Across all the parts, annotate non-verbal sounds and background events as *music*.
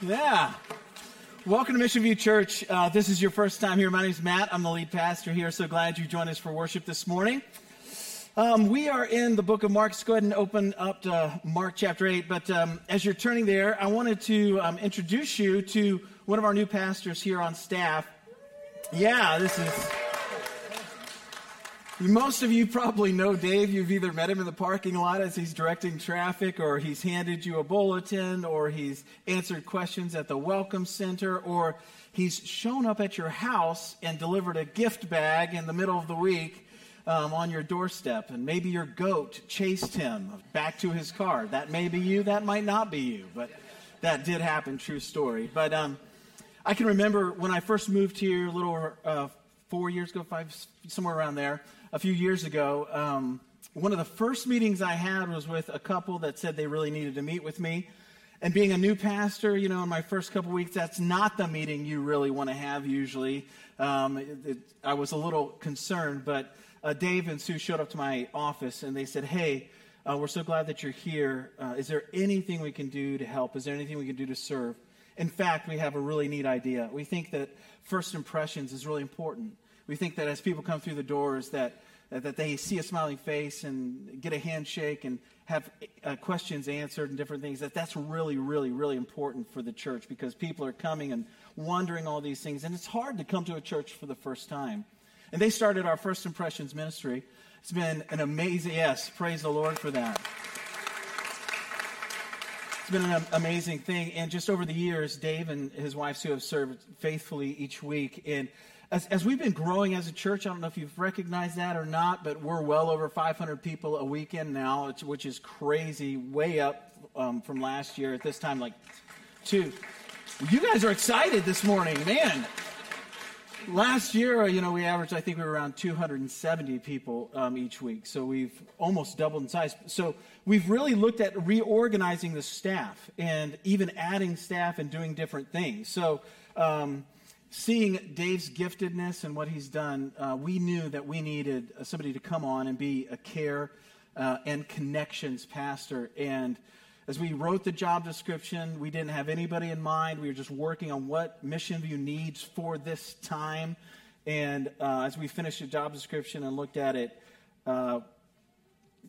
Yeah. Welcome to Mission View Church. Uh, this is your first time here. My name is Matt. I'm the lead pastor here. So glad you joined us for worship this morning. Um, we are in the book of Mark. Let's go ahead and open up to Mark chapter 8. But um, as you're turning there, I wanted to um, introduce you to one of our new pastors here on staff. Yeah, this is. Most of you probably know Dave. You've either met him in the parking lot as he's directing traffic, or he's handed you a bulletin, or he's answered questions at the Welcome Center, or he's shown up at your house and delivered a gift bag in the middle of the week um, on your doorstep. And maybe your goat chased him back to his car. That may be you, that might not be you, but that did happen, true story. But um, I can remember when I first moved here a little uh, four years ago, five, somewhere around there a few years ago, um, one of the first meetings I had was with a couple that said they really needed to meet with me. And being a new pastor, you know, in my first couple weeks, that's not the meeting you really want to have usually. Um, it, it, I was a little concerned, but uh, Dave and Sue showed up to my office and they said, Hey, uh, we're so glad that you're here. Uh, is there anything we can do to help? Is there anything we can do to serve? In fact, we have a really neat idea. We think that first impressions is really important. We think that as people come through the doors, that, that they see a smiling face and get a handshake and have uh, questions answered and different things, that that's really, really, really important for the church because people are coming and wondering all these things. And it's hard to come to a church for the first time. And they started our First Impressions ministry. It's been an amazing, yes, praise the Lord for that. It's been an amazing thing. And just over the years, Dave and his wife Sue have served faithfully each week. And as, as we've been growing as a church, I don't know if you've recognized that or not, but we're well over 500 people a weekend now, which is crazy, way up um, from last year at this time, like two. You guys are excited this morning, man. Last year, you know, we averaged, I think we were around 270 people um, each week. So we've almost doubled in size. So we've really looked at reorganizing the staff and even adding staff and doing different things. So, um, seeing Dave's giftedness and what he's done, uh, we knew that we needed uh, somebody to come on and be a care uh, and connections pastor. And as we wrote the job description, we didn't have anybody in mind. We were just working on what Mission View needs for this time. And uh, as we finished the job description and looked at it, uh,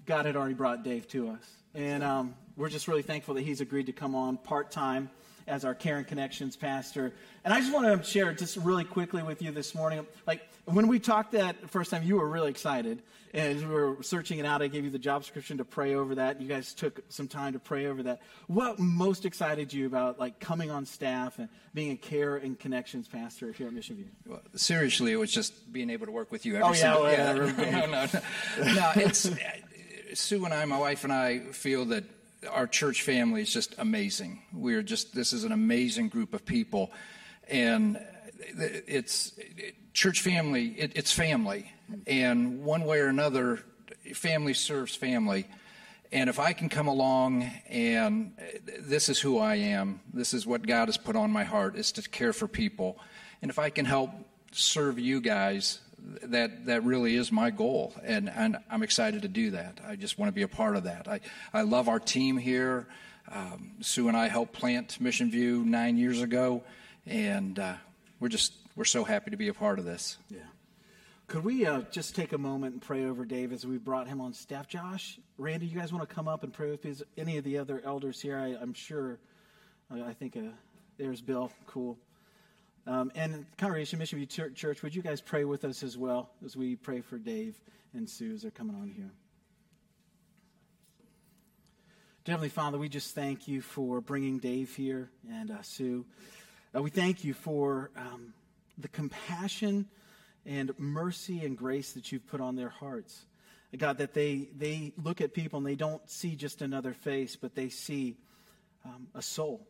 God had already brought Dave to us. And um, we're just really thankful that he's agreed to come on part time as our Care and Connections pastor. And I just want to share just really quickly with you this morning. Like when we talked that first time, you were really excited. And as we were searching it out, I gave you the job description to pray over that. You guys took some time to pray over that. What most excited you about like coming on staff and being a Care and Connections pastor here at Mission View? Well, seriously, it was just being able to work with you every oh, single yeah, *laughs* well, yeah. no, no, no. no, it's Sue and I, my wife and I, feel that our church family is just amazing. We're just, this is an amazing group of people. And it's, church family, it, it's family. And one way or another, family serves family. And if I can come along and this is who I am, this is what God has put on my heart, is to care for people. And if I can help serve you guys, that that really is my goal, and and I'm excited to do that. I just want to be a part of that. I I love our team here. Um, Sue and I helped plant Mission View nine years ago, and uh, we're just we're so happy to be a part of this. Yeah. Could we uh, just take a moment and pray over Dave as we brought him on staff? Josh, Randy, you guys want to come up and pray with me? Any of the other elders here? I, am sure. Uh, I think uh, there's Bill. Cool. Um, and Congregation Mission View Church, would you guys pray with us as well as we pray for Dave and Sue as they're coming on here? Dear Heavenly Father, we just thank you for bringing Dave here and uh, Sue. Uh, we thank you for um, the compassion and mercy and grace that you've put on their hearts. God, that they, they look at people and they don't see just another face, but they see um, a soul,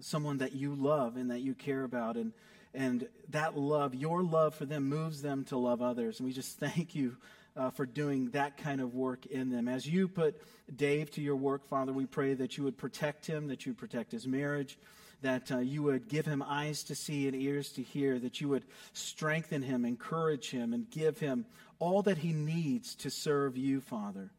someone that you love and that you care about. And and that love, your love for them, moves them to love others. And we just *laughs* thank you uh, for doing that kind of work in them. As you put Dave to your work, Father, we pray that you would protect him, that you would protect his marriage, that uh, you would give him eyes to see and ears to hear, that you would strengthen him, encourage him, and give him all that he needs to serve you, Father.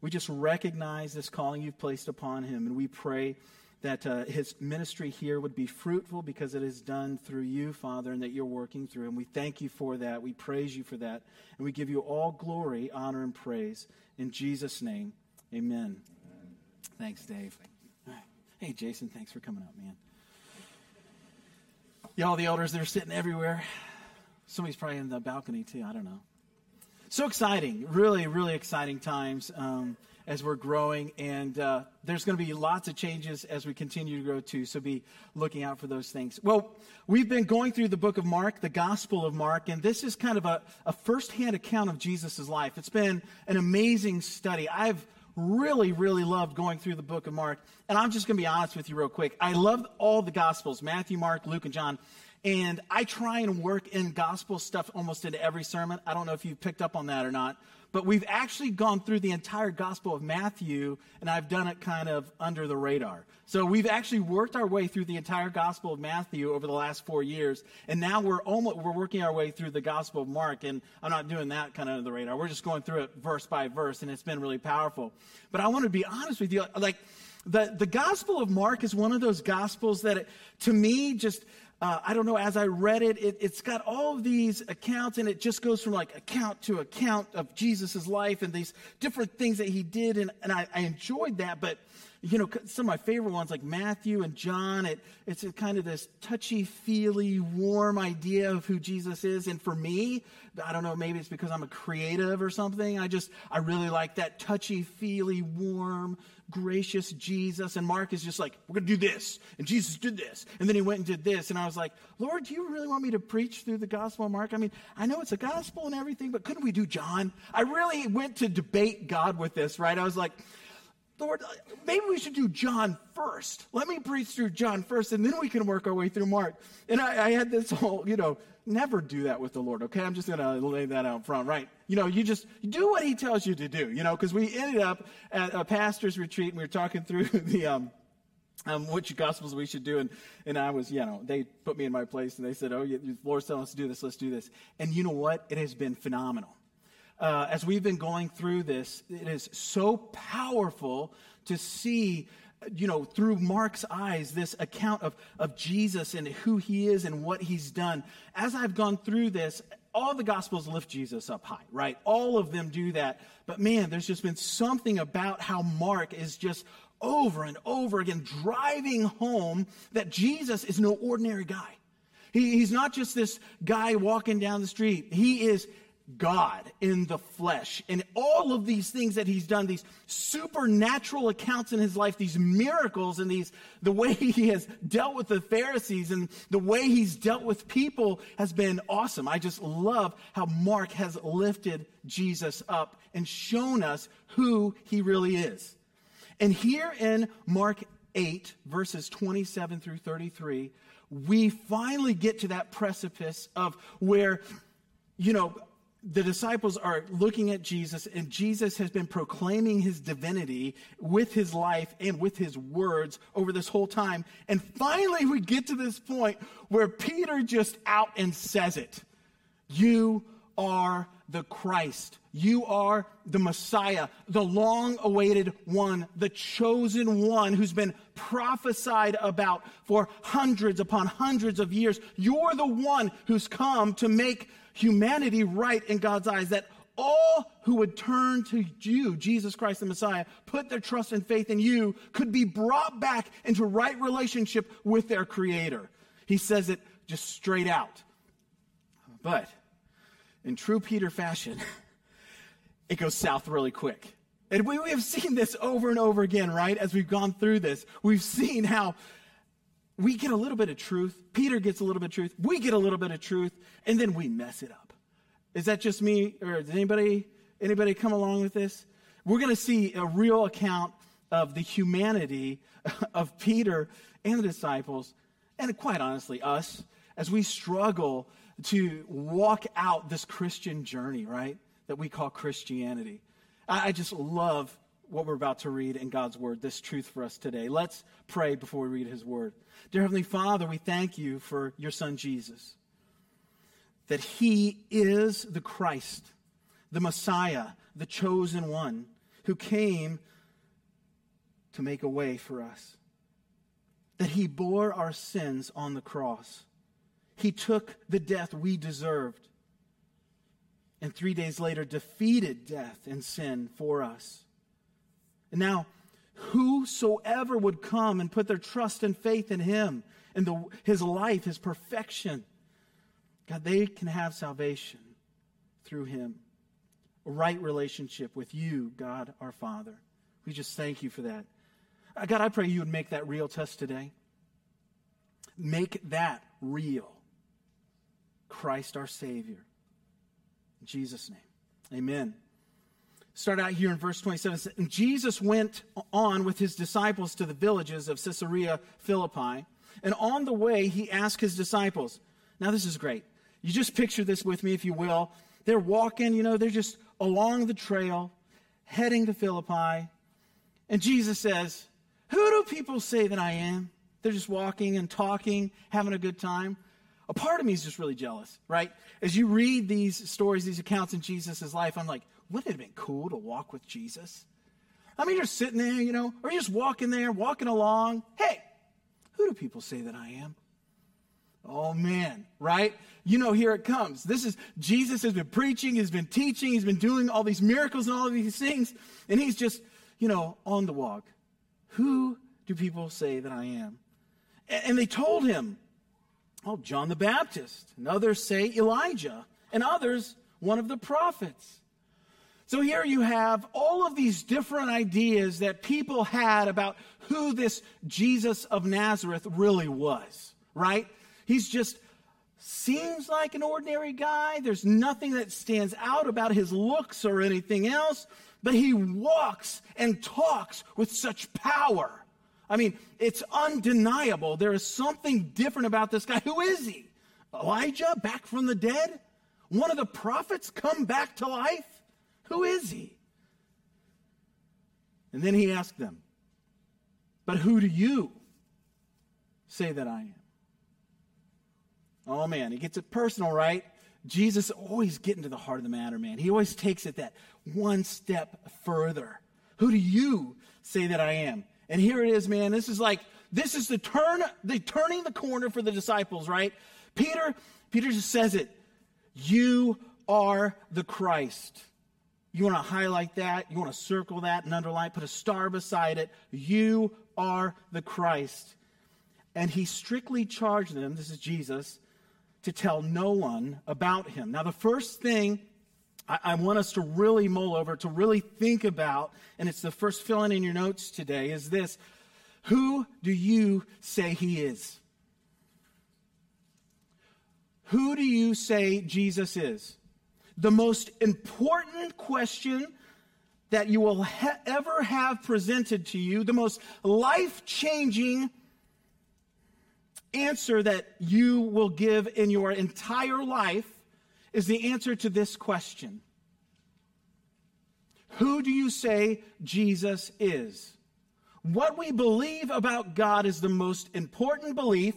We just recognize this calling you've placed upon him, and we pray that uh, his ministry here would be fruitful because it is done through you, Father, and that you're working through. And we thank you for that. We praise you for that. And we give you all glory, honor, and praise. In Jesus' name, amen. amen. Thanks, Dave. Hey, Jason, thanks for coming out, man. Y'all, the elders, they're sitting everywhere. Somebody's probably in the balcony, too. I don't know. So exciting. Really, really exciting times. Um, as we're growing. And uh, there's going to be lots of changes as we continue to grow too. So be looking out for those things. Well, we've been going through the book of Mark, the Gospel of Mark, and this is kind of a, a firsthand account of Jesus' life. It's been an amazing study. I've really, really loved going through the book of Mark. And I'm just going to be honest with you real quick. I love all the Gospels Matthew, Mark, Luke, and John. And I try and work in gospel stuff almost into every sermon. I don't know if you've picked up on that or not but we've actually gone through the entire Gospel of Matthew, and I've done it kind of under the radar. So we've actually worked our way through the entire Gospel of Matthew over the last four years, and now we're almost we're working our way through the Gospel of Mark, and I'm not doing that kind of under the radar. We're just going through it verse by verse, and it's been really powerful. But I want to be honest with you, like the the Gospel of Mark is one of those Gospels that, it, to me, just uh, I don't know, as I read it, it, has got all of these accounts, and it just goes from like account to account of Jesus' life and these different things that he did, and, and I, I enjoyed that. But, you know, some of my favorite ones like Matthew and John, it, it's kind of this touchy feely, warm idea of who Jesus is. And for me, I don't know, maybe it's because I'm a creative or something. I just, I really like that touchy feely, warm, gracious Jesus. And Mark is just like, we're going to do this. And Jesus did this. And then he went and did this. And I was like, Lord, do you really want me to preach through the gospel of Mark? I mean, I know it's a gospel and everything, but couldn't we do John? I really went to debate God with this, right? I was like, Lord, maybe we should do John first. Let me preach through John first, and then we can work our way through Mark. And I, I had this whole, you know, never do that with the Lord, okay? I'm just going to lay that out front, right? You know, you just do what he tells you to do, you know, because we ended up at a pastor's retreat and we were talking through *laughs* the, um, um, which gospels we should do. And, and I was, you know, they put me in my place and they said, oh, the Lord's telling us to do this, let's do this. And you know what? It has been phenomenal. Uh, as we've been going through this, it is so powerful to see you know, through Mark's eyes, this account of, of Jesus and who he is and what he's done. As I've gone through this, all the gospels lift Jesus up high, right? All of them do that. But man, there's just been something about how Mark is just over and over again driving home that Jesus is no ordinary guy. He, he's not just this guy walking down the street. He is God in the flesh. And all of these things that he's done, these supernatural accounts in his life, these miracles and these, the way *laughs* he has dealt with the Pharisees and the way he's dealt with people has been awesome. I just love how Mark has lifted Jesus up and shown us who he really is. And here in Mark 8, verses 27 through 33, we finally get to that precipice of where, you know, the disciples are looking at Jesus, and Jesus has been proclaiming his divinity with his life and with his words over this whole time. And finally, we get to this point where Peter just out and says it You are the Christ. You are the Messiah, the long awaited one, the chosen one who's been prophesied about for hundreds upon hundreds of years. You're the one who's come to make humanity right in God's eyes, that all who would turn to you, Jesus Christ the Messiah, put their trust and faith in you, could be brought back into right relationship with their Creator. He says it just straight out. But in true Peter fashion, it goes south really quick. And we, we have seen this over and over again, right? As we've gone through this, we've seen how we get a little bit of truth. Peter gets a little bit of truth. We get a little bit of truth, and then we mess it up. Is that just me, or does anybody anybody come along with this? We're going to see a real account of the humanity *laughs* of Peter and the disciples, and quite honestly, us, as we struggle to walk out this Christian journey, right? That we call Christianity. I just love what we're about to read in God's Word, this truth for us today. Let's pray before we read His Word. Dear Heavenly Father, we thank you for your Son Jesus, that He is the Christ, the Messiah, the chosen one who came to make a way for us. that he bore our sins on the cross. He took the death we deserved and three days later defeated death and sin for us. And now, whosoever would come and put their trust and faith in him and the, his life, his perfection, God, they can have salvation through him. A right relationship with you, God our Father. We just thank you for that. Uh, God, I pray you would make that real to us today. Make that real. Christ our Savior. In Jesus' name. Amen. Start out here in verse 27. And Jesus went on with his disciples to the villages of Caesarea Philippi. And on the way, he asked his disciples. Now, this is great. You just picture this with me, if you will. They're walking, you know, they're just along the trail, heading to Philippi. And Jesus says, Who do people say that I am? They're just walking and talking, having a good time. A part of me is just really jealous, right? As you read these stories, these accounts in Jesus' life, I'm like, wouldn't it have been cool to walk with Jesus? I mean, you're sitting there, you know, or you're just walking there, walking along. Hey, who do people say that I am? Oh man, right? You know, here it comes. This is Jesus has been preaching, he's been teaching, he's been doing all these miracles and all of these things, and he's just, you know, on the walk. Who do people say that I am? And they told him, Oh, John the Baptist. And others say Elijah. And others, one of the prophets. So here you have all of these different ideas that people had about who this Jesus of Nazareth really was, right? He's just seems like an ordinary guy. There's nothing that stands out about his looks or anything else, but he walks and talks with such power. I mean, it's undeniable. There is something different about this guy. Who is he? Elijah back from the dead? One of the prophets come back to life? Who is he? And then he asked them, But who do you say that I am? Oh man, he gets it personal, right? Jesus always getting to the heart of the matter, man. He always takes it that one step further. Who do you say that I am? And here it is, man. This is like, this is the turn, the turning the corner for the disciples, right? Peter, Peter just says it. You are the Christ. You want to highlight that? You want to circle that and underline, put a star beside it. You are the Christ. And he strictly charged them, this is Jesus, to tell no one about him. Now, the first thing I, I, want us to really mull over, to really think about, and it's the first fill in in your notes today, is this Who do you say he is? Who do you say Jesus is? The most important question that you will ha- ever have presented to you, the most life changing answer that you will give in your entire life is the answer to this question Who do you say Jesus is? What we believe about God is the most important belief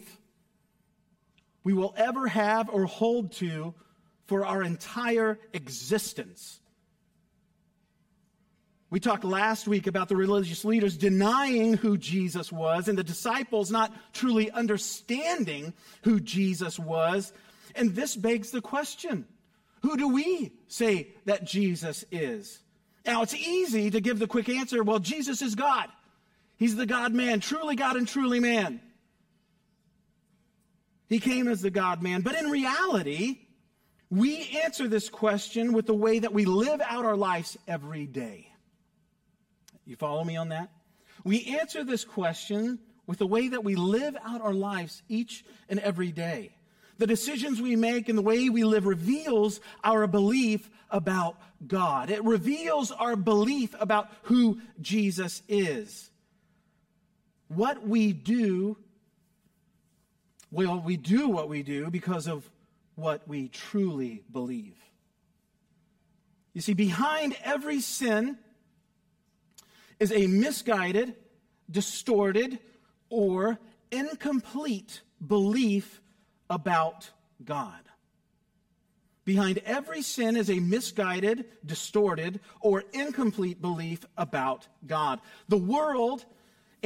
we will ever have or hold to for our entire existence. We talked last week about the religious leaders denying who Jesus was and the disciples not truly understanding who Jesus was and this begs the question who do we say that Jesus is? Now, it's easy to give the quick answer well, Jesus is God. He's the God man, truly God and truly man. He came as the God man. But in reality, we answer this question with the way that we live out our lives every day. You follow me on that? We answer this question with the way that we live out our lives each and every day the decisions we make and the way we live reveals our belief about God. It reveals our belief about who Jesus is. What we do, well, we do what we do because of what we truly believe. You see, behind every sin is a misguided, distorted, or incomplete belief about God. Behind every sin is a misguided, distorted, or incomplete belief about God. The world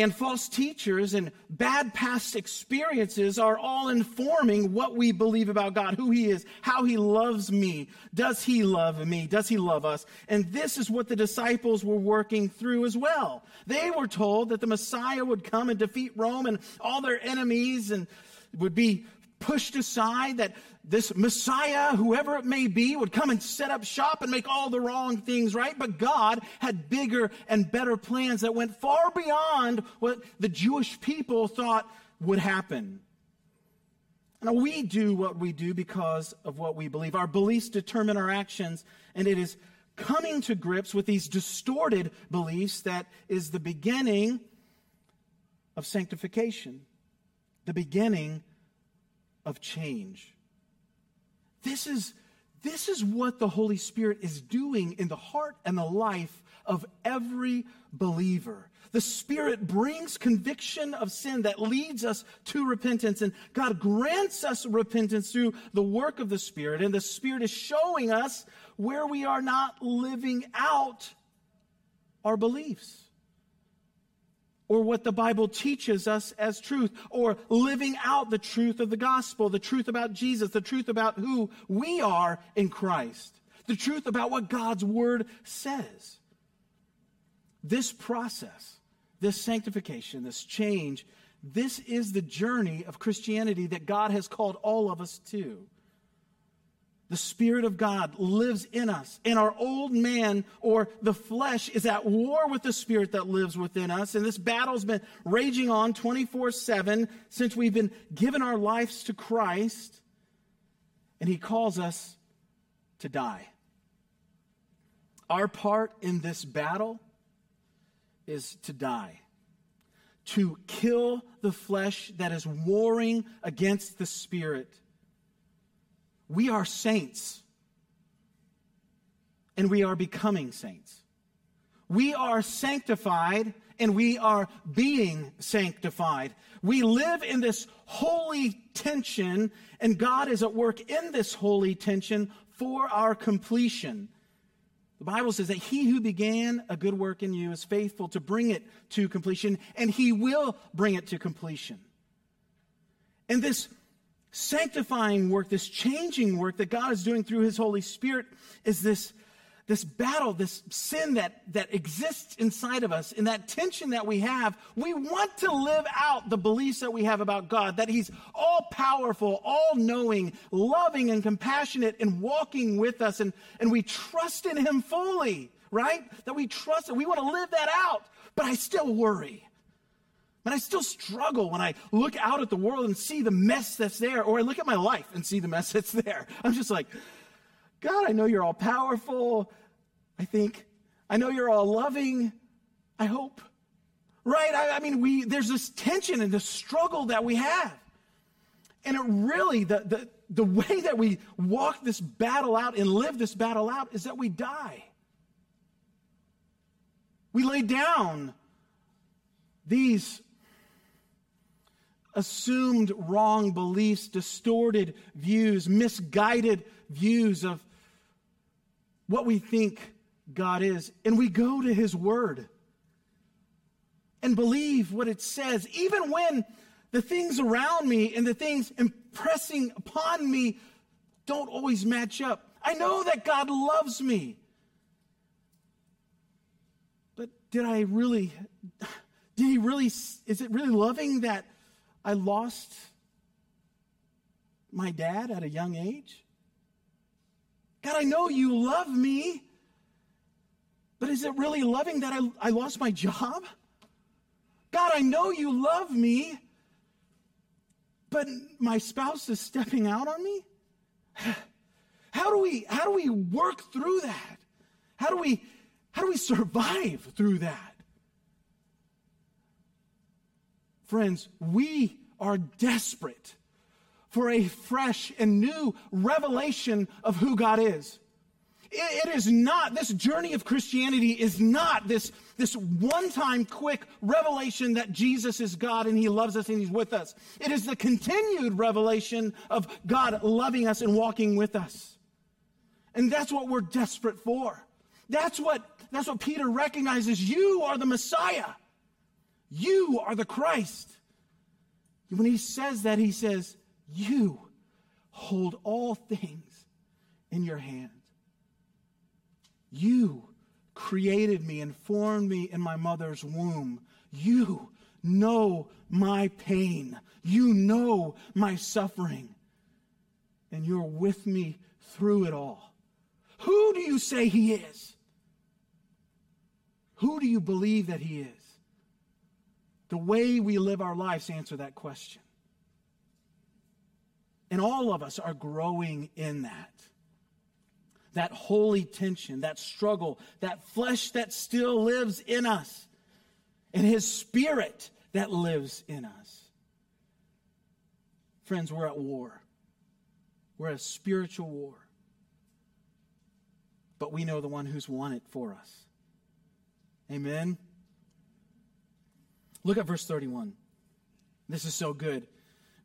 and false teachers and bad past experiences are all informing what we believe about God, who He is, how He loves me. Does He love me? Does He love us? And this is what the disciples were working through as well. They were told that the Messiah would come and defeat Rome and all their enemies and would be pushed aside, that this Messiah, whoever it may be, would come and set up shop and make all the wrong things right. But God had bigger and better plans that went far beyond what the Jewish people thought would happen. Now, we do what we do because of what we believe. Our beliefs determine our actions, and it is coming to grips with these distorted beliefs that is the beginning of sanctification, the beginning of change. This is, this is what the Holy Spirit is doing in the heart and the life of every believer. The Spirit brings conviction of sin that leads us to repentance, and God grants us repentance through the work of the Spirit. And the Spirit is showing us where we are not living out our beliefs or what the Bible teaches us as truth, or living out the truth of the gospel, the truth about Jesus, the truth about who we are in Christ, the truth about what God's word says. This process, this sanctification, this change, this is the journey of Christianity that God has called all of us to. The Spirit of God lives in us, and our old man or the flesh is at war with the Spirit that lives within us. And this battle's been raging on 24 7 since we've been given our lives to Christ, and He calls us to die. Our part in this battle is to die, to kill the flesh that is warring against the Spirit we are saints. And we are becoming saints. We are sanctified and we are being sanctified. We live in this holy tension, and God is at work in this holy tension for our completion. The Bible says that he who began a good work in you is faithful to bring it to completion, and he will bring it to completion. And this sanctifying work, this changing work that God is doing through his Holy Spirit is this, this battle, this sin that, that exists inside of us, and that tension that we have. We want to live out the beliefs that we have about God, that he's all powerful, all knowing, loving, and compassionate, and walking with us, and, and we trust in him fully, right? That we trust, and we want to live that out, but I still worry. But I still struggle when I look out at the world and see the mess that's there, or I look at my life and see the mess *laughs* that's there. I'm just like, God, I know you're all powerful. I think, I know you're all loving. I hope. Right? I, I mean, we, there's this tension and this struggle that we have. And it really, the, the, the way that we walk this battle out and live this battle out is that we die. We lay down these assumed wrong beliefs, distorted views, misguided views of what we think God is. And we go to His Word and believe what it says, even when the things around me and the things impressing upon me don't always match up. I know that God loves me. But did I really, *sighs* did He really, is it really loving that? I lost my dad at a young age. God, I know you love me, but is it really loving that I, I lost my job? God, I know you love me, but my spouse is stepping out on me? How do we how do we work through that? How do we how do we survive through that? Friends, we are desperate for a fresh and new revelation of who God is. it is not, this journey of Christianity is not this, this one time quick revelation that Jesus is God and He loves us and He's with us. It is the continued revelation of God loving us and walking with us. And that's what we're desperate for. That's what, that's what Peter recognizes. You are the Messiah. You are the Christ. When he says that, he says, You hold all things in your hand. You created me and formed me in my mother's womb. You know my pain. You know my suffering. And you're with me through it all. Who do you say he is? Who do you believe that he is? The way we live our lives answer that question. And all of us are growing in that. That holy tension, that struggle, that flesh that still lives in us, and his spirit that lives in us. Friends, we're at war. We're at a spiritual war. But we know the one who's won it for us. Amen. Look at verse 31. This is so good.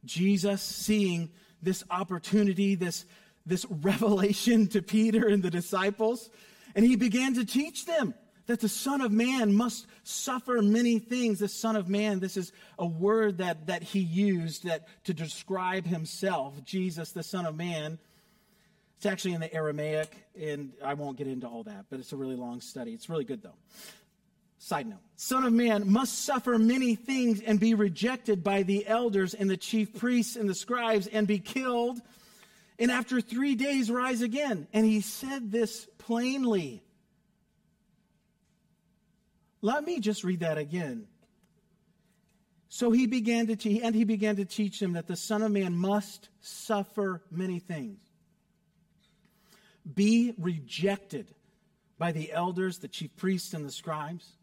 Jesus seeing this opportunity, this, this *laughs* revelation to Peter and the disciples, and he began to teach them that the Son of Man must suffer many things. The Son of Man, this is a word that, that he used that, to describe himself, Jesus, the Son of Man. It's actually in the Aramaic, and I won't get into all that, but it's a really long study. It's really good, though. Side note Son of Man must suffer many things and be rejected by the elders and the chief priests and the scribes and be killed, and after three days rise again. And he said this plainly. Let me just read that again. So he began to teach, and he began to teach them that the Son of Man must suffer many things, be rejected by the elders, the chief priests, and the scribes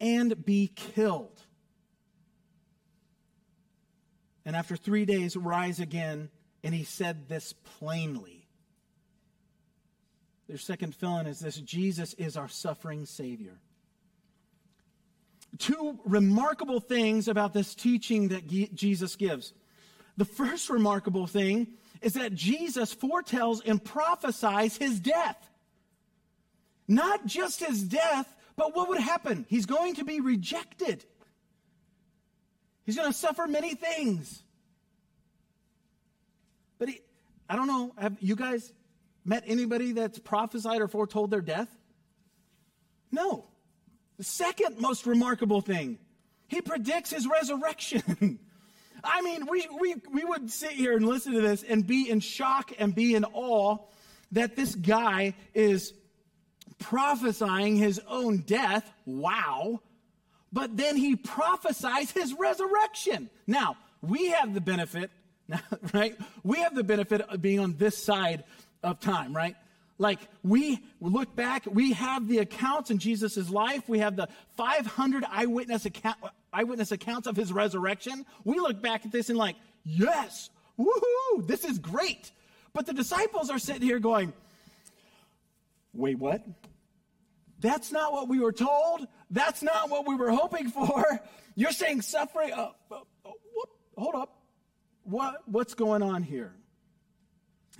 and be killed. And after three days, rise again. And he said this plainly. Their second fill in is this Jesus is our suffering Savior. Two remarkable things about this teaching that Jesus gives. The first remarkable thing is that Jesus foretells and prophesies his death. Not just his death, but what would happen? He's going to be rejected. He's going to suffer many things. But he, I don't know, have you guys met anybody that's prophesied or foretold their death? No. The second most remarkable thing, he predicts his resurrection. *laughs* I mean, we, we, we would sit here and listen to this and be in shock and be in awe that this guy is prophesying his own death. Wow. But then he prophesies his resurrection. Now, we have the benefit, *laughs* right? We have the benefit of being on this side of time, right? Like we look back, we have the accounts in Jesus' life. We have the 500 eyewitness, account, eyewitness accounts of his resurrection. We look back at this and like, yes, woohoo, this is great. But the disciples are sitting here going, wait, what? That's not what we were told. That's not what we were hoping for. *laughs* You're saying suffering. Uh, uh, uh, whoop, hold up. What, what's going on here?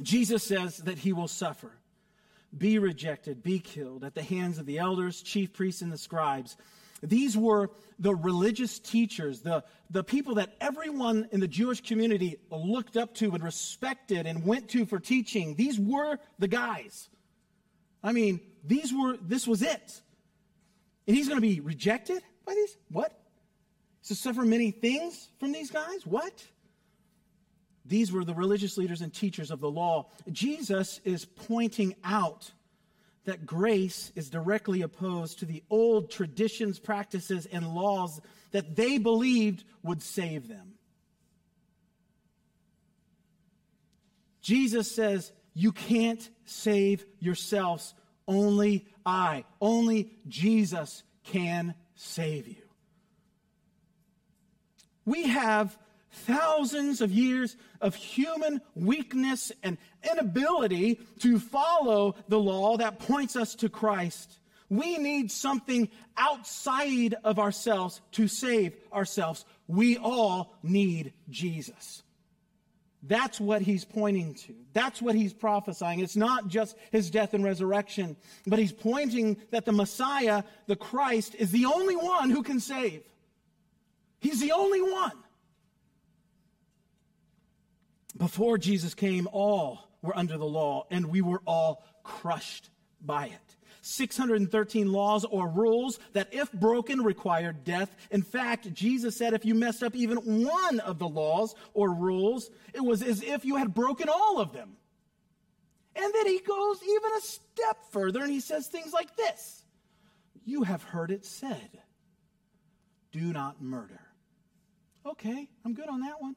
Jesus says that he will suffer, be rejected, be killed at the hands of the elders, chief priests, and the scribes. These were the religious teachers, the, the people that everyone in the Jewish community looked up to and respected and went to for teaching. These were the guys. I mean, these were, this was it. And he's going to be rejected by these? What? To suffer many things from these guys? What? These were the religious leaders and teachers of the law. Jesus is pointing out that grace is directly opposed to the old traditions, practices, and laws that they believed would save them. Jesus says, You can't save yourselves only I, only Jesus can save you. We have thousands of years of human weakness and inability to follow the law that points us to Christ. We need something outside of ourselves to save ourselves. We all need Jesus. That's what he's pointing to. That's what he's prophesying. It's not just his death and resurrection, but he's pointing that the Messiah, the Christ, is the only one who can save. He's the only one. Before Jesus came, all were under the law, and we were all crushed by it. 613 laws or rules that, if broken, required death. In fact, Jesus said if you messed up even one of the laws or rules, it was as if you had broken all of them. And then he goes even a step further and he says things like this You have heard it said, do not murder. Okay, I'm good on that one.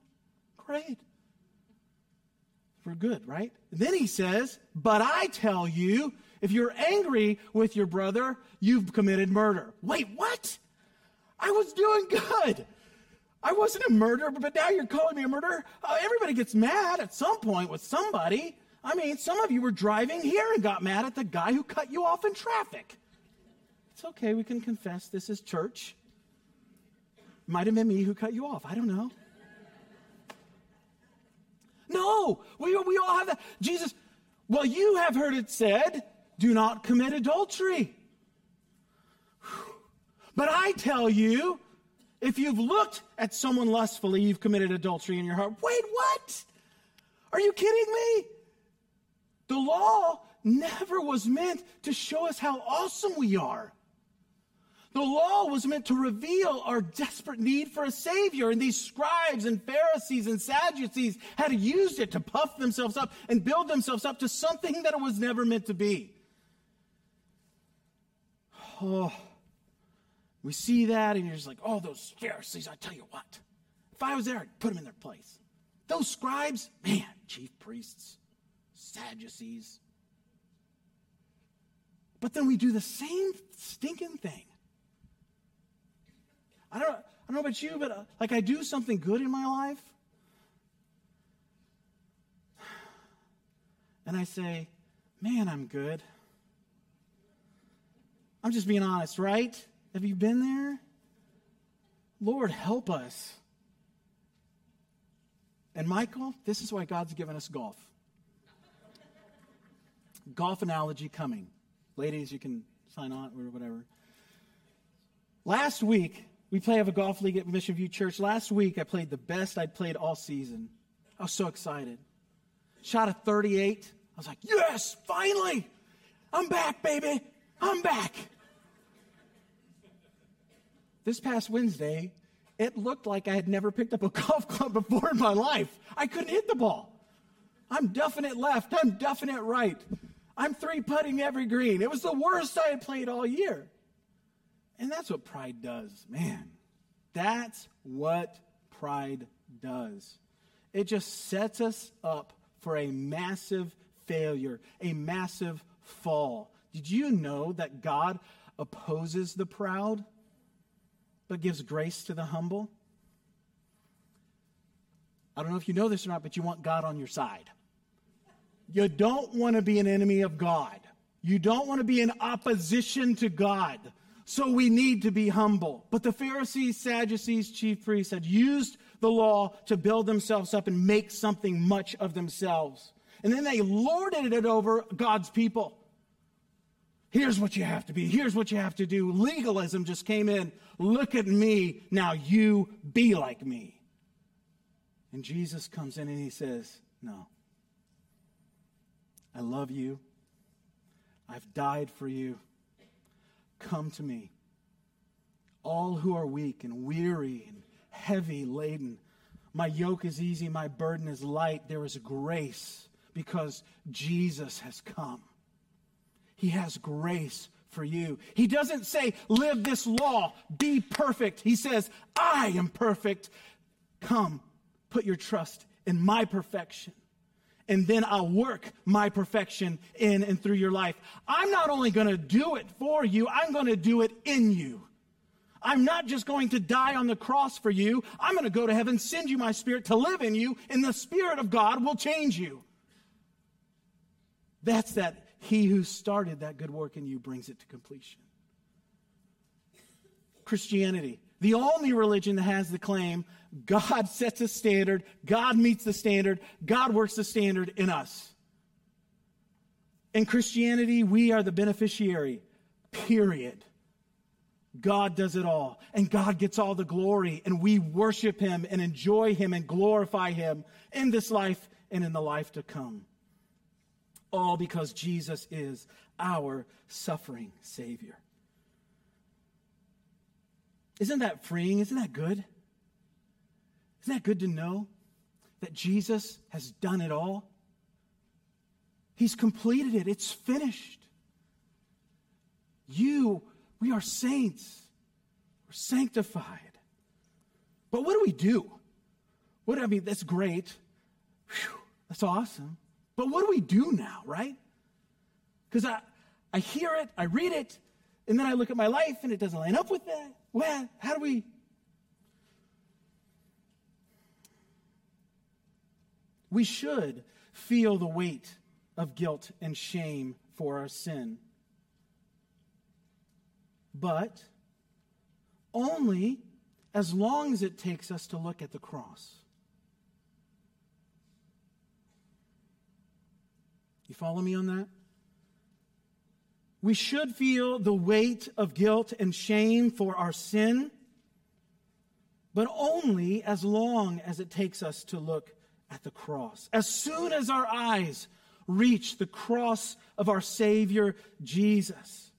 Great. We're good, right? Then he says, But I tell you, if you're angry with your brother, you've committed murder. Wait, what? I was doing good. I wasn't a murderer, but now you're calling me a murderer? Uh, everybody gets mad at some point with somebody. I mean, some of you were driving here and got mad at the guy who cut you off in traffic. It's okay, we can confess this is church. Might have been me who cut you off. I don't know. No, we, we all have that. Jesus, well, you have heard it said, do not commit adultery. But I tell you, if you've looked at someone lustfully, you've committed adultery in your heart. Wait, what? Are you kidding me? The law never was meant to show us how awesome we are. The law was meant to reveal our desperate need for a Savior, and these scribes and Pharisees and Sadducees had used it to puff themselves up and build themselves up to something that it was never meant to be. Oh, we see that, and you're just like, oh, those Pharisees, I tell you what. If I was there, I'd put them in their place. Those scribes, man, chief priests, Sadducees. But then we do the same stinking thing I don't, I don't know about you, but uh, like I do something good in my life. *sighs* And I say, man, I'm good. I'm just being honest, right? Have you been there? Lord, help us. And Michael, this is why God's given us golf. golf analogy coming. Ladies, you can sign on or whatever. Last week, we play have a golf league at Mission View Church. Last week, I played the best I'd played all season. I was so excited. Shot a 38. I was like, yes, finally. I'm back, baby. I'm back. This past Wednesday, it looked like I had never picked up a *laughs* golf club before in my life. I couldn't hit the ball. I'm definite left. I'm definite right. I'm three putting every green. It was the worst I had played all year. And that's what pride does, man. That's what pride does. It just sets us up for a massive failure, a massive fall. Did you know that God opposes the proud, but gives grace to the humble? I don't know if you know this or not, but you want God on your side. You don't want to be an enemy of God. You don't want to be in opposition to God. So we need to be humble. But the Pharisees, Sadducees, chief priests had used the law to build themselves up and make something much of themselves. And then they lorded it over God's people. Here's what you have to be. Here's what you have to do. Legalism just came in. Look at me. Now you be like me. And Jesus comes in and he says, No. I love you. I've died for you. Come to me, all who are weak and weary and heavy laden. My yoke is easy, my burden is light. There is grace because Jesus has come. He has grace for you. He doesn't say, live this law, be perfect. He says, I am perfect. Come, put your trust in my perfection and then I'll work my perfection in and through your life. I'm not only going to do it for you, I'm going to do it in you. I'm not just going to die on the cross for you. I'm going to go to heaven, send you my spirit to live in you, and the spirit of God will change you. That's that he who started that good work in you brings it to completion. Christianity, the only religion that has the claim God *laughs* sets a standard, God meets the standard, God works the standard in us. In Christianity, we are the beneficiary, period. God does it all, and God gets all the glory, and we worship Him and enjoy Him and glorify Him in this life and in the life to come. All because Jesus is our suffering Savior. Isn't that freeing? Isn't that good? Isn't that good to know that Jesus has done it all? He's completed it, it's finished. You we are saints. We're sanctified. But what do we do? What I mean, that's great. Whew, that's awesome. But what do we do now, right? Because I, I hear it, I read it, and then I look at my life and it doesn't line up with that. Well, how do we? We should feel the weight of guilt and shame for our sin but only as long as it takes us to look at the cross. You follow me on that? We should feel the weight of guilt and shame for our sin, but only as long as it takes us to look at the cross. As soon as our eyes reach the cross of our Savior Jesus,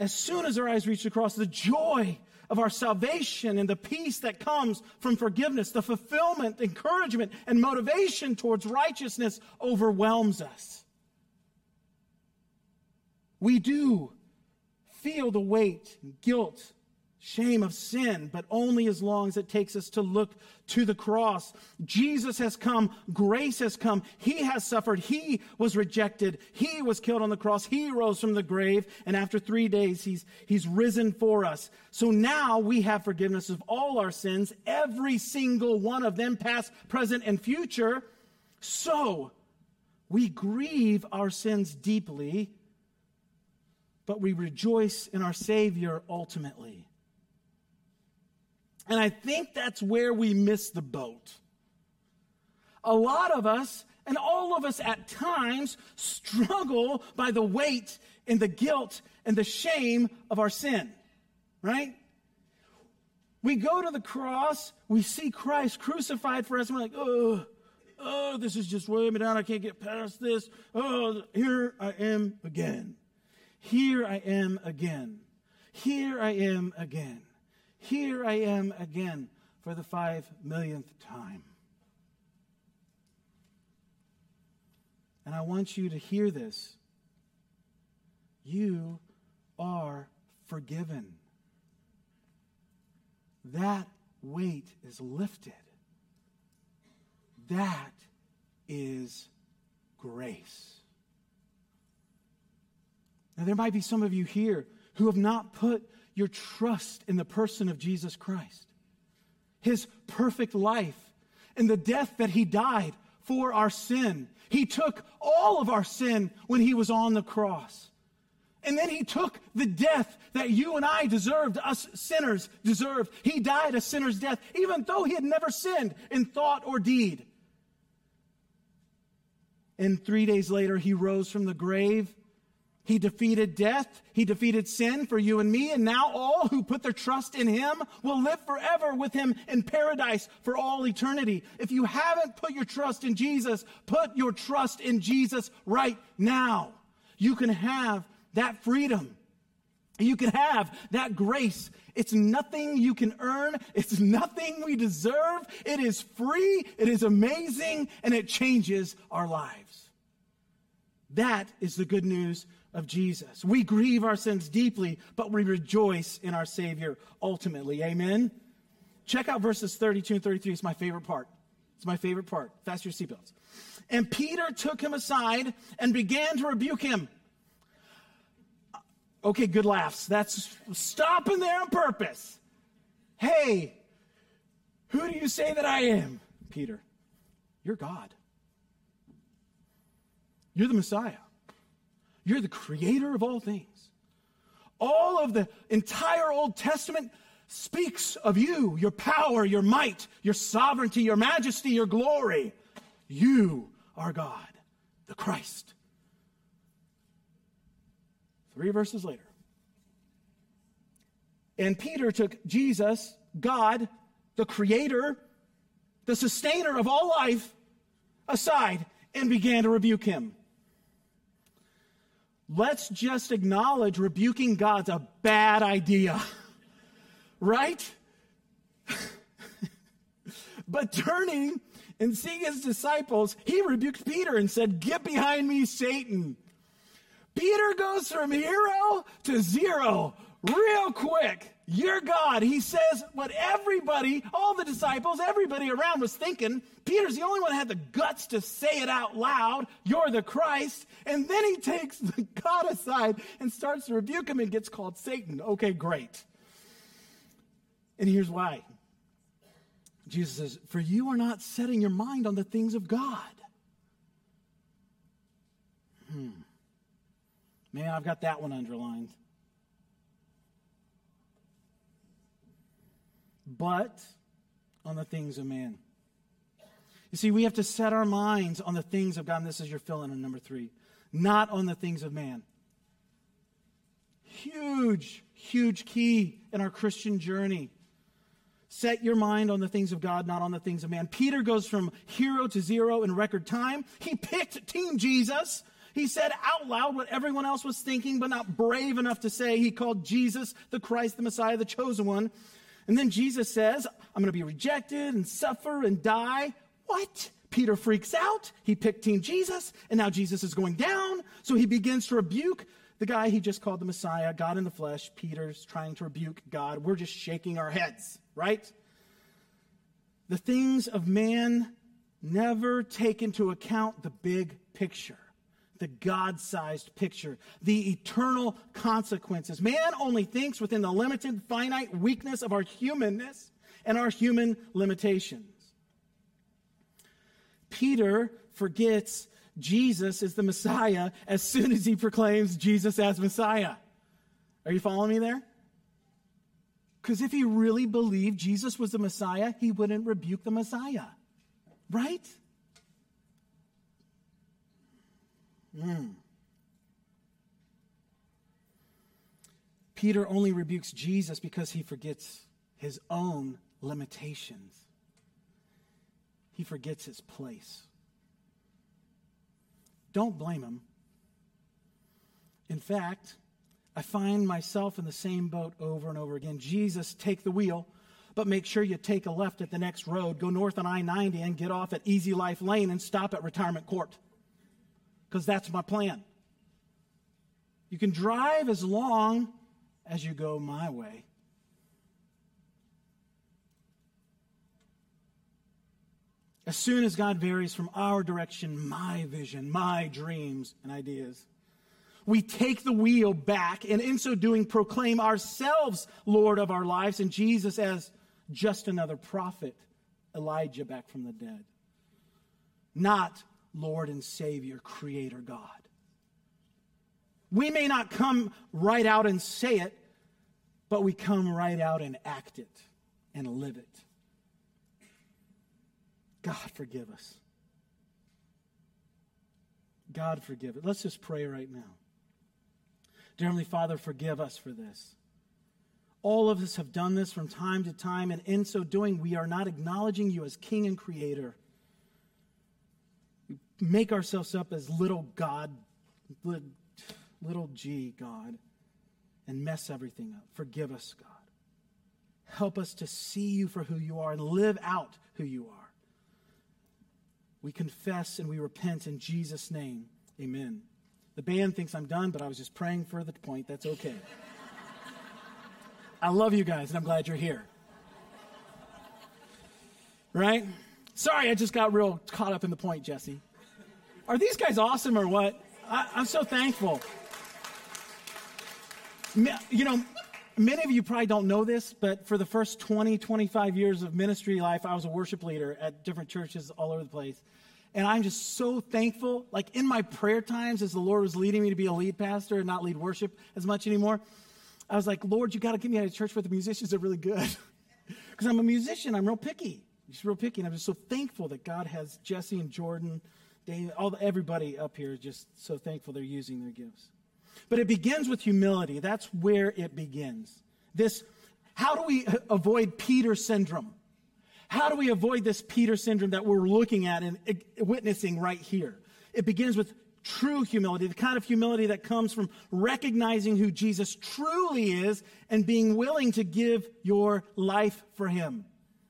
as soon as our eyes reach the cross, the joy of our salvation and the peace that comes from forgiveness, the fulfillment, encouragement, and motivation towards righteousness overwhelms us. We do feel the weight, and guilt, shame of sin, but only as long as it takes us to look to the cross. Jesus has come, grace has come, He has suffered, He was rejected, He was killed on the cross, He rose from the grave, and after three days, He's, he's risen for us. So now we have forgiveness of all our sins, every single one of them, past, present, and future. So we grieve our sins deeply, but we rejoice in our Savior ultimately. And I think that's where we miss the boat. A lot of us, and all of us at times, struggle by the weight and the guilt and the shame of our sin, right? We go to the cross, we see Christ crucified for us, and we're like, oh, oh, this is just weighing me down. I can't get past this. Oh, here I am again. Here I am again. Here I am again. Here I am again for the five millionth time. And I want you to hear this. You are forgiven. That weight is lifted. That is grace. Now, there might be some of you here who have not put your trust in the person of Jesus Christ, his perfect life, and the death that he died for our sin. He took all of our sin when he was on the cross. And then he took the death that you and I deserved, us sinners deserved. He died a sinner's death, even though he had never sinned in thought or deed. And three days later, he rose from the grave he defeated death. He defeated sin for you and me. And now all who put their trust in him will live forever with him in paradise for all eternity. If you haven't put your trust in Jesus, put your trust in Jesus right now. You can have that freedom. You can have that grace. It's nothing you can earn. It's nothing we deserve. It is free. It is amazing and it changes our lives. That is the good news of Jesus. We grieve our sins deeply, but we rejoice in our Savior ultimately. Amen? Check out verses 32 and 33. It's my favorite part. It's my favorite part. Fasten your seatbelts. And Peter took him aside and began to rebuke him. Okay, good laughs. That's stopping there on purpose. Hey, who do you say that I am? Peter, you're God. You're the Messiah. You're the creator of all things. All of the entire Old Testament speaks of you, your power, your might, your sovereignty, your majesty, your glory. You are God, the Christ. Three verses later, And Peter took Jesus, God, the creator, the sustainer of all life, aside and began to rebuke him. Let's just acknowledge rebuking God's a bad idea. *laughs* right? *laughs* but turning and seeing his disciples, he rebuked Peter and said, Get behind me, Satan. Peter goes from hero to zero real quick. You're God. He says what everybody, all the disciples, everybody around was thinking. Peter's the only one had the guts to say it out loud. You're the Christ. And then he takes *laughs* the God aside and starts to rebuke him and gets called Satan. Okay, great. And here's why. Jesus says, For you are not setting your mind on the things of God. Hmm. Man, I've got that one underlined. But on the things of man. You see, we have to set our minds on the things of God, and this is your fill in on number three, not on the things of man. Huge, huge key in our Christian journey. Set your mind on the things of God, not on the things of man. Peter goes from hero to zero in record time. He picked Team Jesus. He said out loud what everyone else was thinking, but not brave enough to say. He called Jesus the Christ, the Messiah, the chosen one. And then Jesus says, I'm going to be rejected and suffer and die. What? Peter freaks out. He picked Team Jesus, and now Jesus is going down. So he begins to rebuke the guy he just called the Messiah, God in the flesh. Peter's trying to rebuke God. We're just shaking our heads, right? The things of man never take into account the big picture the God sized picture, the eternal consequences. Man only thinks within the limited, finite weakness of our humanness and our human limitations. Peter forgets Jesus is the Messiah as soon as he proclaims Jesus as Messiah. Are you following me there? Because if he really believed Jesus was the Messiah, he wouldn't rebuke the Messiah. Right? Mm. Peter only rebukes Jesus because he forgets his own limitations. He forgets his place. Don't blame him. In fact, I find myself in the same boat over and over again. Jesus, take the wheel, but make sure you take a left at the next road, go north on I 90 and get off at Easy Life Lane and stop at Retirement Court because that's my plan. You can drive as long as you go my way. As soon as God varies from our direction, my vision, my dreams, and ideas, we take the wheel back and in so doing proclaim ourselves Lord of our lives and Jesus as just another prophet, Elijah back from the dead. Not Lord and Savior, Creator God. We may not come right out and say it, but we come right out and act it and live it. God, forgive us. God, forgive it. Let's just pray right now. Dear Heavenly Father, forgive us for this. All of us have done this from time to time, and in so doing, we are not acknowledging you as King and Creator make ourselves up as little God, little g God, and mess everything up. Forgive us, God. Help us to see you for who you are and live out who you are. We confess and we repent in Jesus' name. Amen. The band thinks I'm done, but I was just praying for the point. That's okay. I love you guys, and I'm glad you're here. Right? Sorry, I just got real caught up in the point, Jesse. Are these guys awesome or what? I, I'm so thankful. You know, many of you probably don't know this, but for the first 20, 25 years of ministry life, I was a worship leader at different churches all over the place. And I'm just so thankful. Like in my prayer times, as the Lord was leading me to be a lead pastor and not lead worship as much anymore, I was like, Lord, you got to get me out of church where the musicians are really good. *laughs* Because I'm a musician, I'm real picky. Just real picky. And I'm just so thankful that God has Jesse and Jordan David, all everybody up here is just so thankful they're using their gifts. But it begins with humility. That's where it begins. This How do we avoid Peter syndrome? How do we avoid this Peter syndrome that we're looking at and witnessing right here? It begins with true humility, the kind of humility that comes from recognizing who Jesus truly is and being willing to give your life for him.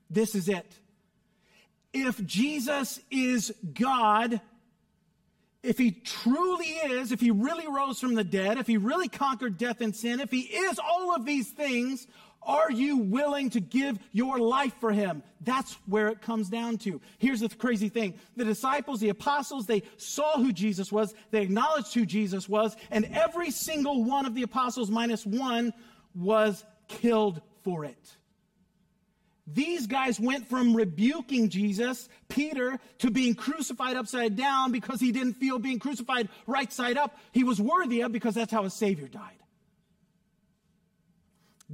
This is it. If Jesus is God, if he truly is, if he really rose from the dead, if he really conquered death and sin, if he is all of these things, are you willing to give your life for him? That's where it comes down to. Here's the crazy thing. The disciples, the apostles, they saw who Jesus was. They acknowledged who Jesus was. And every single one of the apostles, minus one, was killed for it. These guys went from rebuking Jesus, Peter, to being crucified upside down because he didn't feel being crucified right side up. He was worthy of because that's how his Savior died.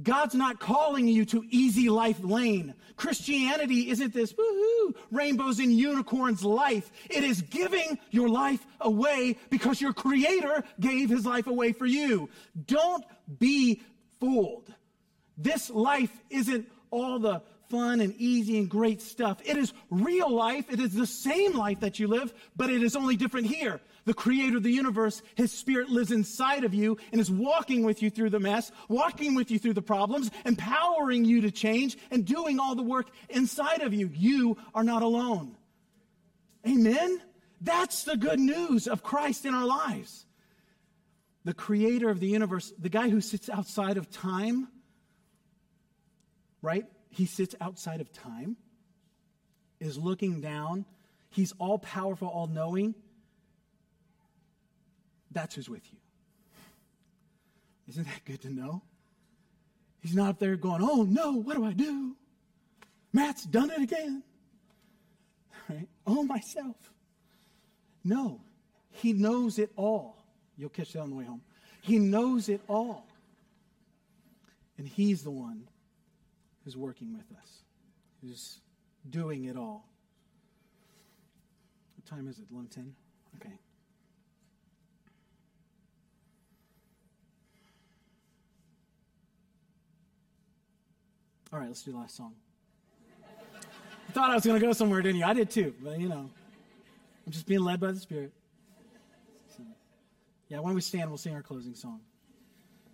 God's not calling you to easy life lane. Christianity isn't this woohoo, rainbows and unicorns life. It is giving your life away because your creator gave his life away for you. Don't be fooled. This life isn't all the fun and easy and great stuff. It is real life. It is the same life that you live, but it is only different here. The creator of the universe, his spirit lives inside of you and is walking with you through the mess, walking with you through the problems, empowering you to change and doing all the work inside of you. You are not alone. Amen? That's the good news of Christ in our lives. The creator of the universe, the guy who sits outside of time, right? He sits outside of time, is looking down. He's all powerful, all knowing. That's who's with you. Isn't that good to know? He's not up there going, oh no, what do I do? Matt's done it again. Right? Oh, myself. No, he knows it all. You'll catch that on the way home. He knows it all. And he's the one who's working with us, who's doing it all. What time is it? 11:10? Okay. All right, let's do the last song. you thought I was going to go somewhere, didn't you? I did too, but you know, I'm just being led by the Spirit. So, yeah, why don't we stand? We'll sing our closing song.